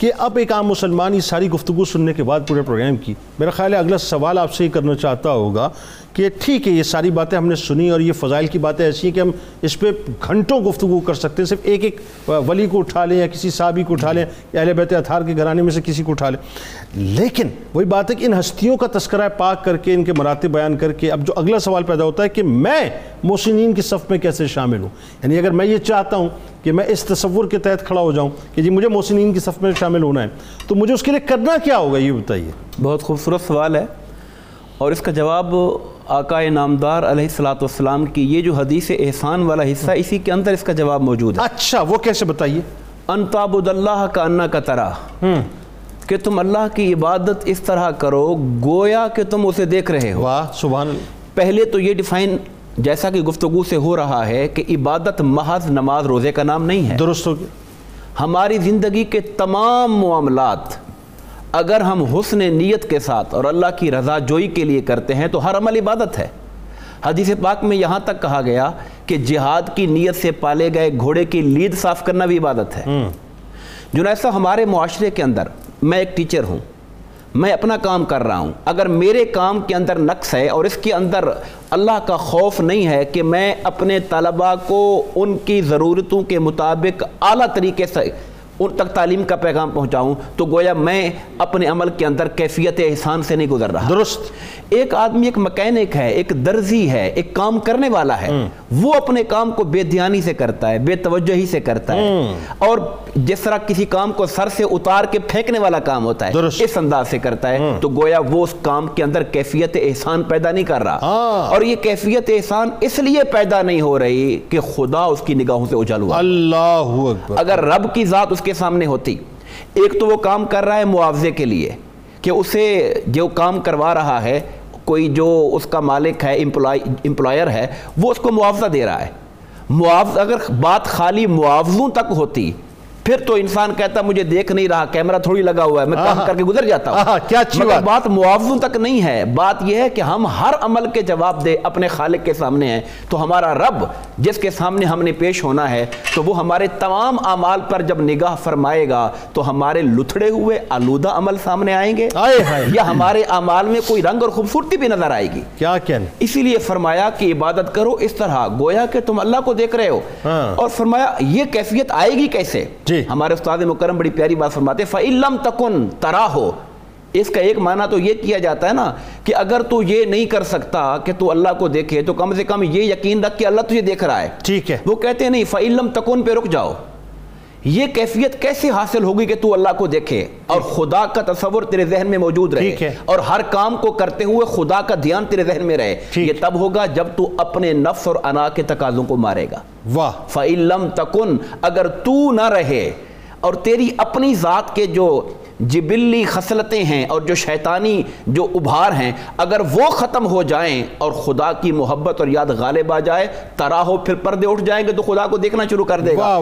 کہ اب ایک عام مسلمان یہ ساری گفتگو سننے کے بعد پورے پروگرام کی۔ میرا خیال ہے اگلا سوال آپ سے یہ کرنا چاہتا ہوگا کہ ٹھیک ہے، یہ ساری باتیں ہم نے سنی اور یہ فضائل کی باتیں ایسی ہیں کہ ہم اس پہ گھنٹوں گفتگو کر سکتے ہیں، صرف ایک ایک ولی کو اٹھا لیں یا کسی صحابی کو اٹھا لیں یا اہل بیت اطہار کے گھرانے میں سے کسی کو اٹھا لیں۔ لیکن وہی بات ہے کہ ان ہستیوں کا تذکرہ پاک کر کے، ان کے مراتب بیان کر کے اب جو اگلا سوال پیدا ہوتا ہے کہ میں محسنین کی صف میں کیسے شامل ہوں؟ یعنی اگر میں یہ چاہتا ہوں کہ میں اس تصور کے تحت کھڑا ہو جاؤں کہ جی مجھے محسنین کی صف میں شامل ہونا ہے تو مجھے اس کے لیے کرنا کیا ہوگا؟ یہ بتائیے۔ بہت خوبصورت سوال ہے۔ اور اس کا جواب آقا نامدار علیہ السلاۃ والسلام کی یہ جو حدیث احسان والا حصہ اسی کے اندر اس کا جواب موجود ہے۔ اچھا وہ کیسے بتائیے؟ انتابد اللہ کا انا کا طرح کہ تم اللہ کی عبادت اس طرح کرو گویا کہ تم اسے دیکھ رہے ہو۔ واہ سبحان پہلے تو یہ ڈیفائن جیسا کہ گفتگو سے ہو رہا ہے کہ عبادت محض نماز روزے کا نام نہیں ہے۔ درست ہو ہماری زندگی کے تمام معاملات اگر ہم حسن نیت کے ساتھ اور اللہ کی رضا جوئی کے لیے کرتے ہیں تو ہر عمل عبادت ہے۔ حدیث پاک میں یہاں تک کہا گیا کہ جہاد کی نیت سے پالے گئے گھوڑے کی لید صاف کرنا بھی عبادت ہے۔ جنیسا ہمارے معاشرے کے اندر میں ایک ٹیچر ہوں۔ میں اپنا کام کر رہا ہوں۔ اگر میرے کام کے اندر نقص ہے اور اس کے اندر اللہ کا خوف نہیں ہے کہ میں اپنے طلباء کو ان کی ضرورتوں کے مطابق اعلیٰ طریقے سے ان تک تعلیم کا پیغام پہنچاؤں، تو گویا میں اپنے عمل کے اندر کیفیت احسان سے نہیں گزر رہا۔ درست۔ ایک آدمی ایک مکینک ہے ایک درزی ہے ایک کام کرنے والا ہے وہ اپنے کام کو بے دھیانی سے کرتا ہے بے توجہی سے کرتا ہے۔ اور جس طرح کسی کام کو سر سے اتار کے پھینکنے والا کام ہوتا ہے اس انداز سے کرتا ہے۔ تو گویا وہ اس کام کے اندر کیفیت احسان پیدا نہیں کر رہا۔ ہاں۔ اور یہ کیفیت احسان اس لیے پیدا نہیں ہو رہی کہ خدا اس کی نگاہوں سے اجل ہوا۔ اللہ اگر رب کی ذات اس کے سامنے ہوتی ایک تو وہ کام کر رہا ہے معاوضے کے لیے کہ اسے جو کام کروا رہا ہے کوئی جو اس کا مالک ہے امپلائر ہے، وہ اس کو معاوضہ دے رہا ہے۔ معاوضہ، اگر بات خالی معاوضوں تک ہوتی پھر تو انسان کہتا مجھے دیکھ نہیں رہا کیمرہ تھوڑی لگا ہوا ہے میں کام کر کے گزر جاتا ہوں۔ کیا اچھی بات۔ بات معاوضوں تک نہیں ہے۔ بات یہ ہے کہ ہم ہر عمل کے جواب دے اپنے خالق کے سامنے ہیں۔ تو ہمارا رب جس کے سامنے ہم نے پیش ہونا ہے تو وہ ہمارے تمام اعمال پر جب نگاہ فرمائے گا تو ہمارے لتھڑے ہوئے آلودہ عمل سامنے آئیں گے۔ یا ہمارے اعمال میں کوئی رنگ اور خوبصورتی بھی نظر آئے گی۔ کیا کہنے؟ اسی لیے فرمایا کہ عبادت کرو اس طرح۔ گویا کہ تم اللہ کو دیکھ رہے ہو۔ ہاں۔ اور فرمایا یہ کیفیت آئے گی کیسے؟ جی۔ ہمارے استاد مکرم بڑی پیاری بات فرماتے فَإِلَّمْ تَكُن تَرَا ہو اس کا ایک معنی تو یہ کیا جاتا ہے نا کہ اگر تو یہ نہیں کر سکتا کہ تو اللہ کو دیکھے تو کم سے کم یہ یقین رکھ کہ اللہ تجھے دیکھ رہا ہے۔ ٹھیک ہے۔ وہ کہتے ہیں نہیں فَإِلَّمْ تَكُن پہ رک جاؤ۔ یہ کیفیت کیسے حاصل ہوگی کہ تو اللہ کو دیکھے اور خدا کا تصور تیرے ذہن میں موجود رہے اور ہر کام کو کرتے ہوئے خدا کا دھیان تیرے ذہن میں رہے۔ یہ تب ہوگا جب تو اپنے نفس اور انا کے تقاضوں کو مارے گا۔ واہ۔ تَكُن اگر تو نہ رہے اور تیری اپنی ذات کے جو جبلی خصلتیں ہیں اور جو شیطانی جو ابھار ہیں اگر وہ ختم ہو جائیں اور خدا کی محبت اور یاد غالب آ جائے تراہو پھر پردے اٹھ جائیں گے تو خدا کو دیکھنا شروع کر دے گا۔